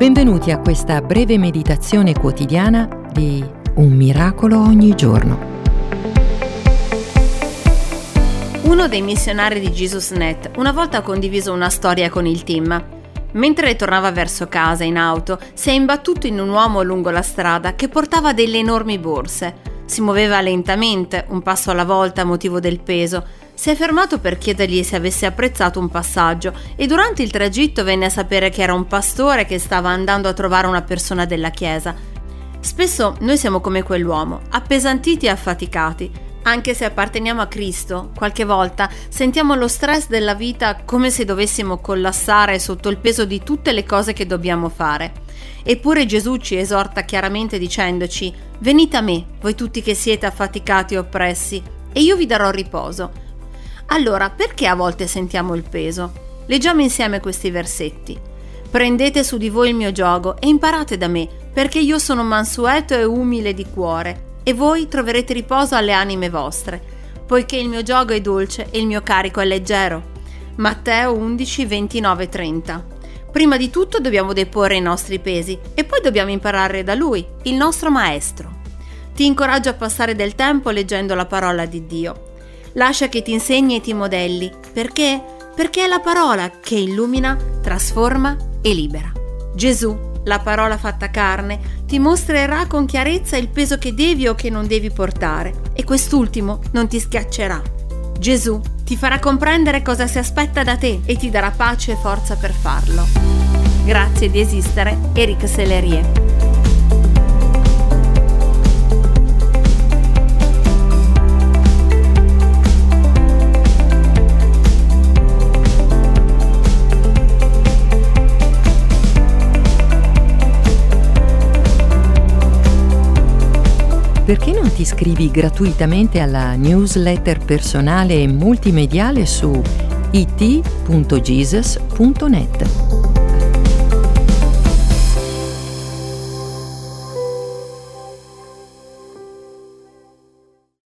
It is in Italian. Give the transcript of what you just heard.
Benvenuti a questa breve meditazione quotidiana di Un miracolo ogni giorno. Uno dei missionari di JesusNet una volta ha condiviso una storia con il team. Mentre tornava verso casa in auto, si è imbattuto in un uomo lungo la strada che portava delle enormi borse. Si muoveva lentamente, un passo alla volta a motivo del peso, si è fermato per chiedergli se avesse apprezzato un passaggio e durante il tragitto venne a sapere che era un pastore che stava andando a trovare una persona della chiesa. Spesso noi siamo come quell'uomo, appesantiti e affaticati. Anche se apparteniamo a Cristo, qualche volta sentiamo lo stress della vita come se dovessimo collassare sotto il peso di tutte le cose che dobbiamo fare. Eppure Gesù ci esorta chiaramente dicendoci: Venite a me, voi tutti che siete affaticati e oppressi, e io vi darò riposo. Allora, perché a volte sentiamo il peso? Leggiamo insieme questi versetti. Prendete su di voi il mio gioco e imparate da me, perché io sono mansueto e umile di cuore, e voi troverete riposo alle anime vostre, poiché il mio gioco è dolce e il mio carico è leggero. Matteo 11, 29, 30. Prima di tutto dobbiamo deporre i nostri pesi e poi dobbiamo imparare da Lui, il nostro Maestro. Ti incoraggio a passare del tempo leggendo la parola di Dio lascia che ti insegni e ti modelli. Perché? Perché è la parola che illumina, trasforma e libera. Gesù, la parola fatta carne, ti mostrerà con chiarezza il peso che devi o che non devi portare e quest'ultimo non ti schiaccerà. Gesù ti farà comprendere cosa si aspetta da te e ti darà pace e forza per farlo. Grazie di esistere, Eric Sellerie. Perché non ti iscrivi gratuitamente alla newsletter personale e multimediale su it.jesus.net?